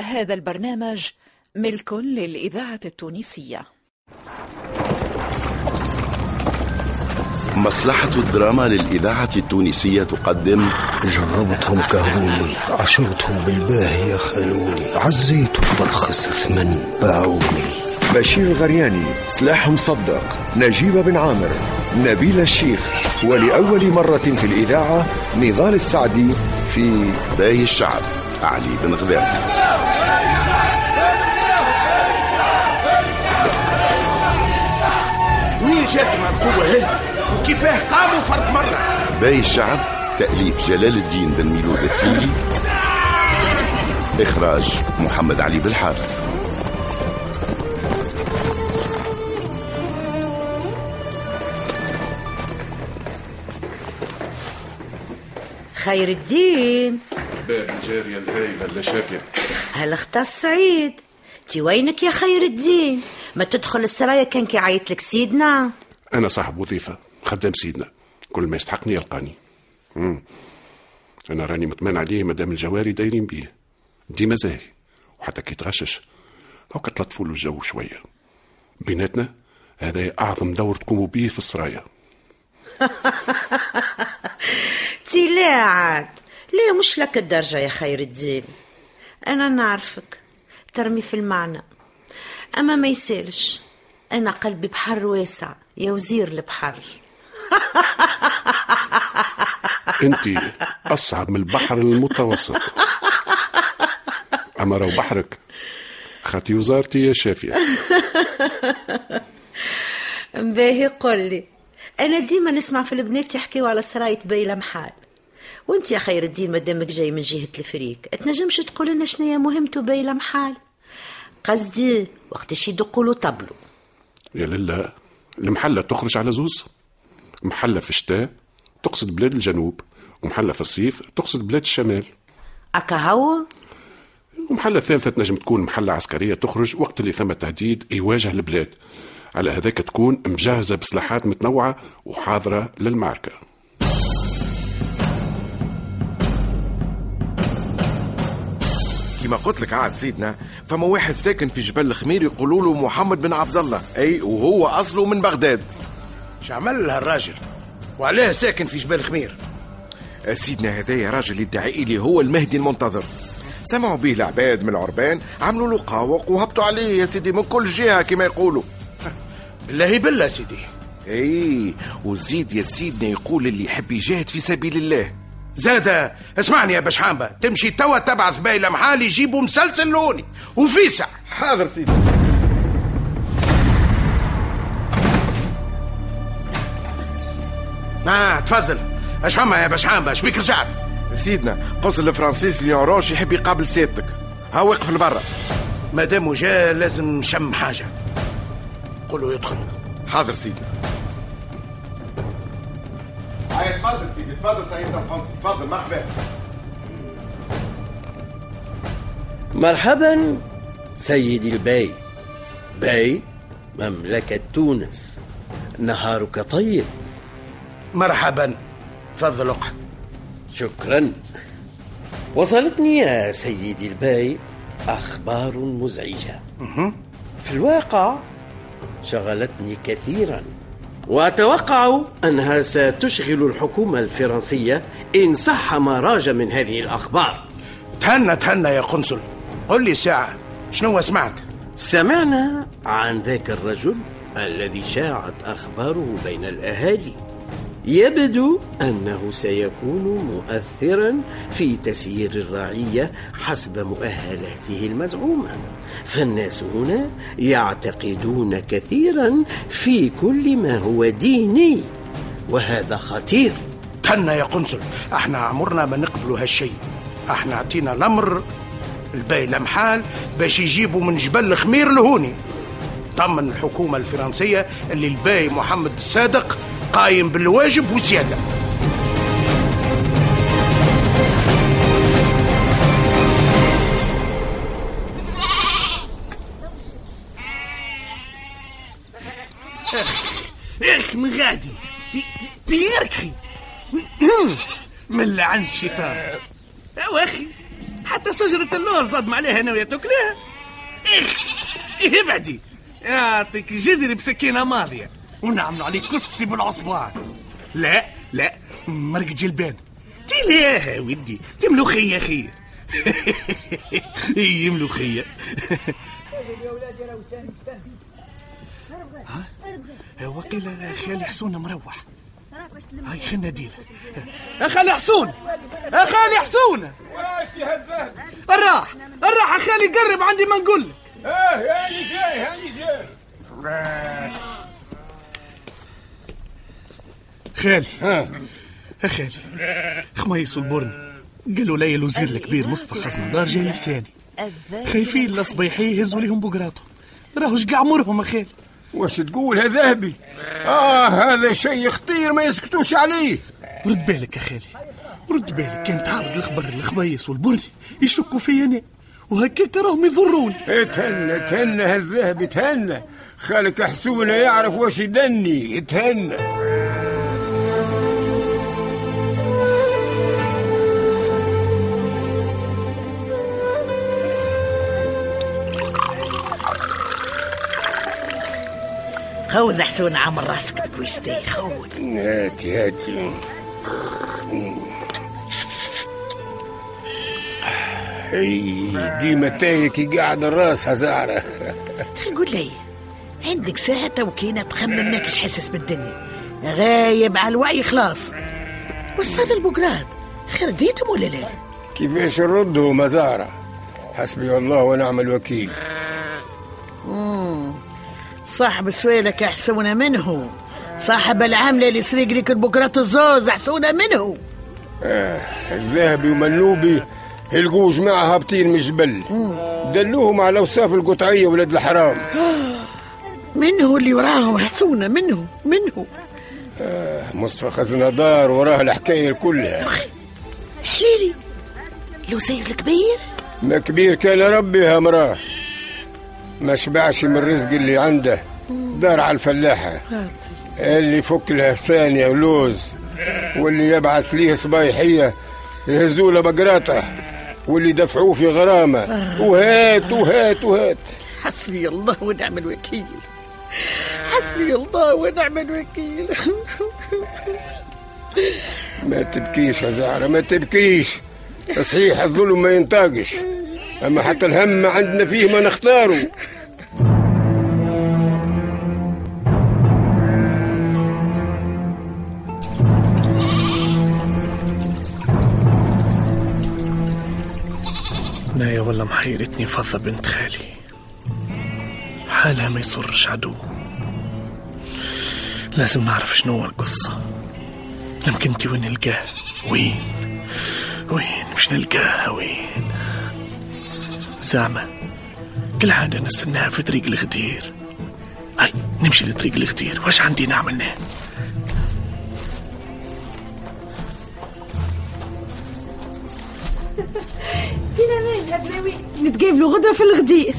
هذا البرنامج ملك للإذاعة التونسية. مصلحة الدراما للإذاعة التونسية تقدم. جربتهم كهروني عشرتهم بالباهية خانوني عزيتهم برخص ثمن باعوني. بشير الغرياني سلاح مصدق نجيب بن عامر نبيل الشيخ. ولأول مرة في الإذاعة نضال السعدي في باهي الشعب. علي بن غذام منين جاتهم القوة هذه وكيفاه؟ قاموا فرد مرة. باهي الشعب تأليف جلال الدين بن ميلود التيلي إخراج محمد علي بالحارث خير الدين. باهي الجارية الهايلة اللي شافية. هل اختص سعيد؟ تي وينك يا خير الدين؟ ما تدخل السرايا كان كي عيط لك سيدنا. أنا صاحب وظيفة خدام سيدنا. كل ما يستحقني يلقاني. مم. أنا راني مطمئن عليه مادام الجواري دايرين بيه. ديما زاهي وحتى كي تغشش. هاكا تلطفوا له الجو شوية. بيناتنا هذا أعظم دور تقوموا بيه في السرايا. تي لا مش لك الدرجة يا خير الدين. أنا نعرفك ترمي في المعنى. أما ما يسالش أنا قلبي بحر واسع يا وزير البحر. أنت أصعب من البحر المتوسط. أما راهو بحرك. خاتي وزارتي يا شافية. باهي قل لي. أنا ديما نسمع في البنات يحكيوا على سراية بيلة محال. وانت يا خير الدين مادامك جاي من جهة الفريق تنجمش تقول لنا شنيا مهمته بيلة محال؟ قصدي وقتاش يدقوا له طبلو. يا لله المحلة تخرج على زوز محلة في الشتاء تقصد بلاد الجنوب ومحلة في الصيف تقصد بلاد الشمال. أكا هو ومحلة ثالثة تنجم تكون محلة عسكرية تخرج وقت اللي ثم تهديد يواجه البلاد. على هذاك تكون مجهزة بسلاحات متنوعة وحاضرة للمعركة. كما قلت لك عاد سيدنا فما واحد ساكن في جبل الخمير يقولوا له محمد بن عبد الله. أي وهو أصله من بغداد. شعمل لها الراجل وعلاه ساكن في جبال خمير سيدنا هدايا راجل يدعي لي هو المهدي المنتظر. سمعوا به العباد من العربان عملوا له قاوق وهبطوا عليه يا سيدي من كل جهة كما يقولوا. بالله بالله سيدي. أي وزيد يا سيدنا يقول اللي يحب يجاهد في سبيل الله. زاد اسمعني يا بشحامبة. تمشي توا تبعث بايلة محال يجيبوا مسلسل لوني. وفيسع حاضر سيدي. ما تفضل. اش فما يا بشحامبة. شبيك رجعت؟ سيدنا قصر الفرنسيس ليون روش يحب يقابل سيادتك. ها واقف لبرا. ما دام جا لازم ثم حاجة. قولوا يدخل. حاضر سيدنا. تفضل سيدي تفضل سيدنا القنصل تفضل مرحبا. مرحبا سيدي الباي. باي مملكة تونس. نهارك طيب. مرحبا. تفضل اقعد. شكرا. وصلتني يا سيدي البي أخبار مزعجة. في الواقع شغلتني كثيرا. وأتوقع أنها ستشغل الحكومة الفرنسية إن صح ما راج من هذه الأخبار. تهنى تهنى يا قنصل. قل لي ساعة. شنو سمعت؟ سمعنا عن ذاك الرجل الذي شاعت أخباره بين الأهالي. يبدو أنه سيكون مؤثرا في تسيير الرعية حسب مؤهلاته المزعومة. فالناس هنا يعتقدون كثيرا في كل ما هو ديني وهذا خطير. تهنى يا قنصل إحنا عمرنا ما نقبلوا هالشيء. إحنا اعطينا الامر الباي لمحال باش يجيبوا من جبل الخمير لهوني طمن الحكومة الفرنسية اللي الباي محمد الصادق قايم بالواجب وزيادة. يا أخي من غادي؟ تيركي من لعن الشيطان. يا أخي حتى شجرة اللوز صدم عليها أنا ويا تاكلها. اخ إيه ابعدي يعطيك جدري بسكينة ماضية ونعملوا عليك كسكسي بالعصبان لا لا مرق جلبان. تلاها ودي تملوخية خير اي ملوخية ها؟ وقيل خالي حسون مروح. هاي خلنا ديله يا خالي حسون خالي حسون. واش يا الذهب الراح الراح خالي قرب عندي ما نقول لك. آه هاني جاي هاني جاي. خالي ها. خالي خميس والبرن قالوا لي الوزير الكبير مصطفى خزندار جاي لساني خايفين الصبيحي يهزوا ليهم بقراطهم راهو شقع عمرهم يا خالي واش تقول يا ذهبي؟ آه هذا شيء خطير ما يسكتوش عليه. رد بالك يا خالي رد بالك. كان تعرض الخبر الخبيس والبرني يشكوا فيا أنا. وهكاك راهم يضروني. اتهنى اتهنى هالذهب اتهنى خالك حسونة يعرف واش يدني. اتهنى خود حسون عامل راسك بكويستي خود هاتي هاتي. اي ديما تايكي قاعد راسها زعرة نقول لي عندك ساعة توكينة تخمم ماكش حاسس بالدنيا؟ غايب على الوعي خلاص. وصل البقراد خير ديتهم ولا لا؟ كيفاش نردهم زعرة حسبي الله ونعم الوكيل. مم. صاحب سويلك يحسون منه. صاحب العاملة اللي سرق لك البقرات الزوز يحسون منه. آه الذهبي ومنوبي يلقوا جماعة هابطين من الجبل دلوهم على أوصاف القطعية ولاد الحرام. منه اللي وراهم يحسون منه منه. آه مصطفى خزندار وراه الحكاية كلها. حليلي لو سيد الكبير ما كبير كان ربي يا مراه. ما شبعش من الرزق اللي عنده. دار على الفلاحة. اللي يفك لها ثانية ولوز. واللي يبعث ليه صبايحية. يهزوا له بقراطه واللي دفعوه في غرامة. وهات وهات وهات. حسبي الله ونعم الوكيل. حسبي الله ونعم الوكيل. ما تبكيش يا زهرة ما تبكيش. صحيح الظلم ما ينطاقش أما حتى الهم ما عندنا فيه ما نختاره. نايا والله محيرتني فضة بنت خالي. حالها ما يصرش عدو. لازم نعرف شنو القصة. يمكن انت وين نلقاه وين؟ وين؟ مش نلقاها؟ وين؟ زعمة كل عادة نستناها في طريق الغدير. هاي نمشي لطريق الغدير. واش عندي نعمل نه فينا مين يا بلاوي نتقابلوا غدا في الغدير.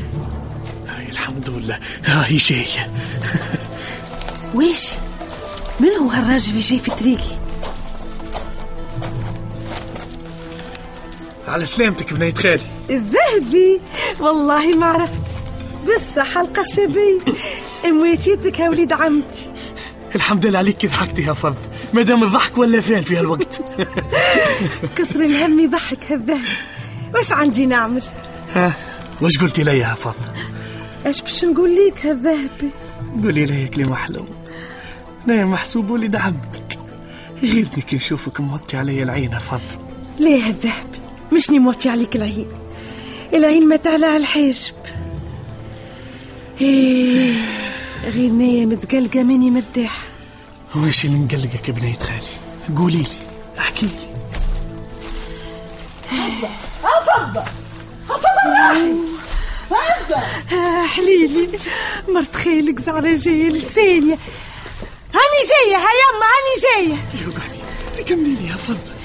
هاي الحمد لله. هاي جاية. ويش؟ من هو هالراجل اللي جاي في طريقي؟ على سلامتك بنية خالي. الذهبي. والله ما عرفت. بالصحة القشبي امويتيتك يا وليد عمتي. الحمد لله عليك ضحكتي يا فض مادام الضحك ولا فين في هالوقت. كثر الهم يضحك هالذهب. واش عندي نعمل؟ ها واش قلتي لي يا فض اش باش نقول ليك هالذهبي قولي لي كلمة حلوة. أنا محسوب ولد عمتك. يغيظني كي نشوفك موطي علي العين يا فض ليه هالذهبي مشني موطي عليك العين. العين ما تعلى الحاجب إيه غنية متقلقة ماني مرتاحة. وش اللي مقلقك بنية خالي؟ قولي لي احكي لي. حليلي مرت خالك زعرة جاية لسانية. هاني جاية ها يما هاني جاية. تكملي لي يا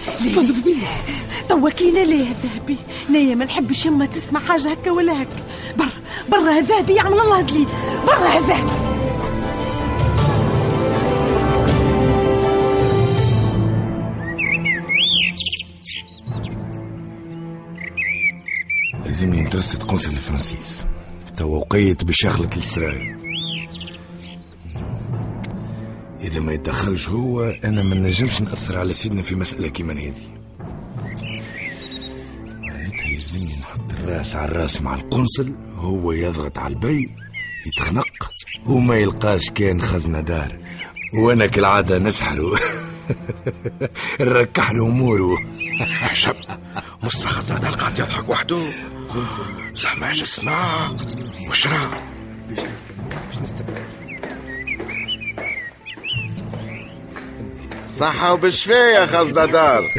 فض فضيلة توك لينا ليه الذهبي نايا ما نحبش يما تسمع حاجة هكا ولا هكا. برا برا الذهبي يعمل الله دليل برا الذهبي يلزمني نترصد قنصل الفرنسيس. تو وقيت بشغلة السراي إذا ما يتدخلش هو أنا ما نجمش نأثر على سيدنا في مسألة كيما هذه. معناتها يلزمني نحط الراس على الراس مع القنصل هو يضغط على الباي يتخنق وما يلقاش كان خزندار. وأنا كالعادة نسحله. نركح له أموره. عجب مصطفى خزنة دار قاعد يضحك وحده. زعما عش الصناعة وش راه باش نستمر صحة وبالشفاء يا خزنة دار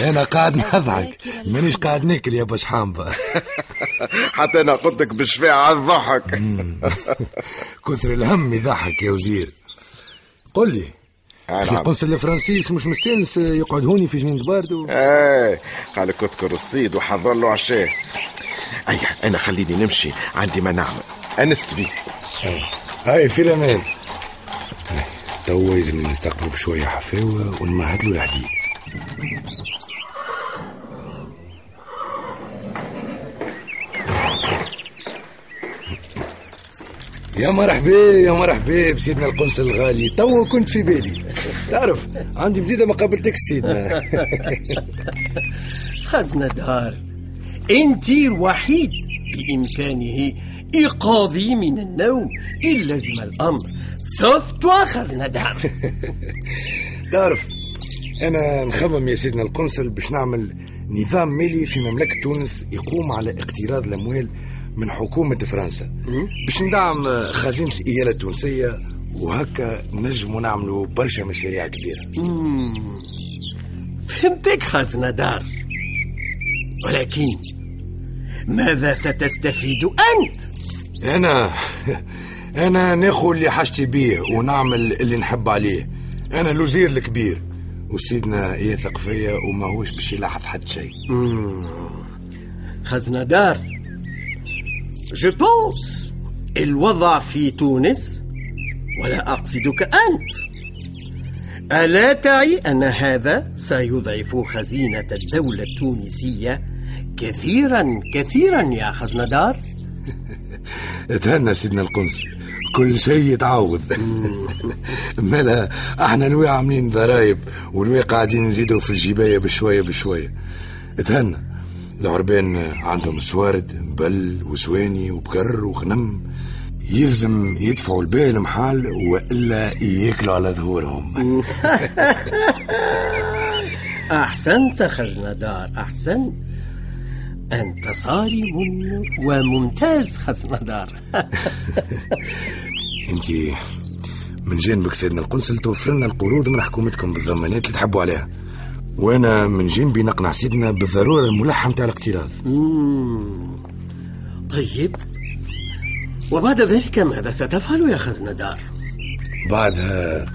أنا قاعد نضحك. مانيش قاعد ناكل يا باش حامبة حتى أنا قلت لك بالشفاء على الضحك. كثر الهم يضحك يا وزير. قل لي في نعم. قنصل الفرنسيس مش مستانس يقعد هوني في جنين باردو إيه قال لك اذكر الصيد وحضر له عشاه اي أنا خليني نمشي عندي ما نعمل انست بيه هاي في الأمان. توا لازم نستقبل بشوية حفاوة ونمهد له الحديد يا مرحبا يا مرحبا بسيدنا القنصل الغالي. توا كنت في بالي. تعرف عندي مديده ما قابلتك سيدنا. خزنة دار. انت الوحيد بإمكانه إيقاظي من النوم إن لزم الأمر. سوف توا خزنة دار تعرف أنا نخمم يا سيدنا القنصل باش نعمل نظام مالي في مملكة تونس يقوم على اقتراض الأموال من حكومة فرنسا. باش ندعم خزينة الإيالة التونسية وهكا نجموا نعملوا برشا مشاريع كبيرة. مم. فهمتك خزنة دار. ولكن ماذا ستستفيد أنت؟ أنا أنا ناخذ اللي حاجتي بيه ونعمل اللي نحب عليه. أنا الوزير الكبير وسيدنا يثق فيا وما هوش باش يلاحظ حد شيء. خزنة دار. جو بونس الوضع في تونس ولا أقصدك أنت. ألا تعي أن هذا سيضعف خزينة الدولة التونسية كثيرا كثيرا يا خزنة دار اتهنى سيدنا القنصل كل شيء يتعوض. مالا إحنا الوي عاملين ضرايب والوي قاعدين نزيدوا في الجباية بشوية بشوية. اتهنى. العربان عندهم سوارد بل وسواني وبكر وغنم يلزم يدفعوا الباقي المحال وإلا ياكلوا على ظهورهم. أحسنت خزنة دار أحسنت. أنت صارم وممتاز خزنة دار. انت من جانبك سيدنا القنصل توفر لنا القروض من حكومتكم بالضمانات اللي تحبوا عليها. وأنا من جانبي نقنع سيدنا بالضرورة الملحه نتاع الاقتراض. طيب. وبعد ذلك ماذا ستفعل يا خزنة دار؟ بعدها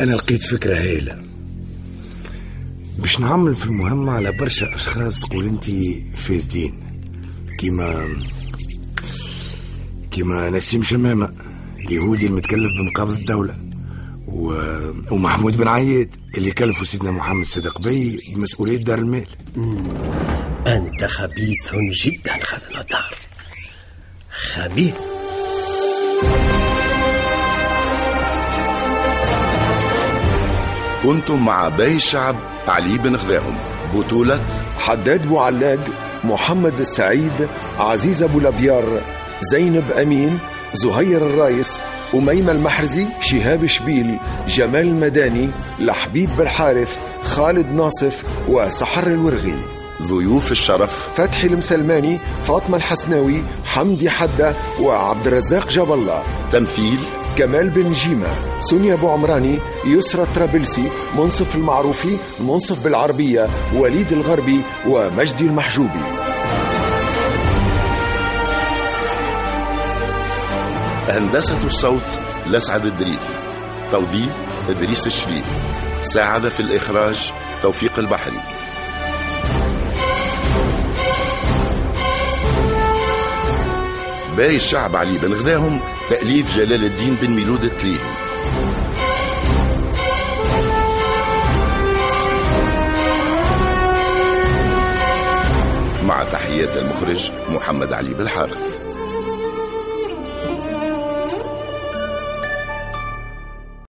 أنا لقيت فكرة هايله باش نعمل في المهمة على برشا أشخاص تقول أنت فاسدين. كيما كيما نسيم شمامة اليهودي المتكلف بمقابضة الدولة و... ومحمود بن عياد اللي كلفوا سيدنا محمد صدق بي بمسؤولية دار المال. أنت خبيث جدا خزنة دار خبيث. كنتم مع باي الشعب علي بن غذاهم بطولة حداد بوعلاق محمد السعيد عزيز أبو لبيار زينب أمين زهير الرايس أميمة المحرزي شهاب شبيل جمال المداني لحبيب بالحارث خالد ناصف وسحر الورغي. ضيوف الشرف فتحي المسلماني فاطمة الحسناوي حمدي حدة وعبد الرزاق جاب الله. تمثيل كمال بن جيمة سونيا أبو عمراني يسرى الطرابلسي منصف المعروفي منصف بالعربية وليد الغربي ومجدي المحجوبي. هندسة الصوت لسعد الدريدي. توظيف إدريس الشريف. ساعد في الإخراج توفيق البحري. باقي الشعب علي بن غذاهم تأليف جلال الدين بن ميلود التليهي مع تحيات المخرج محمد علي بالحارث.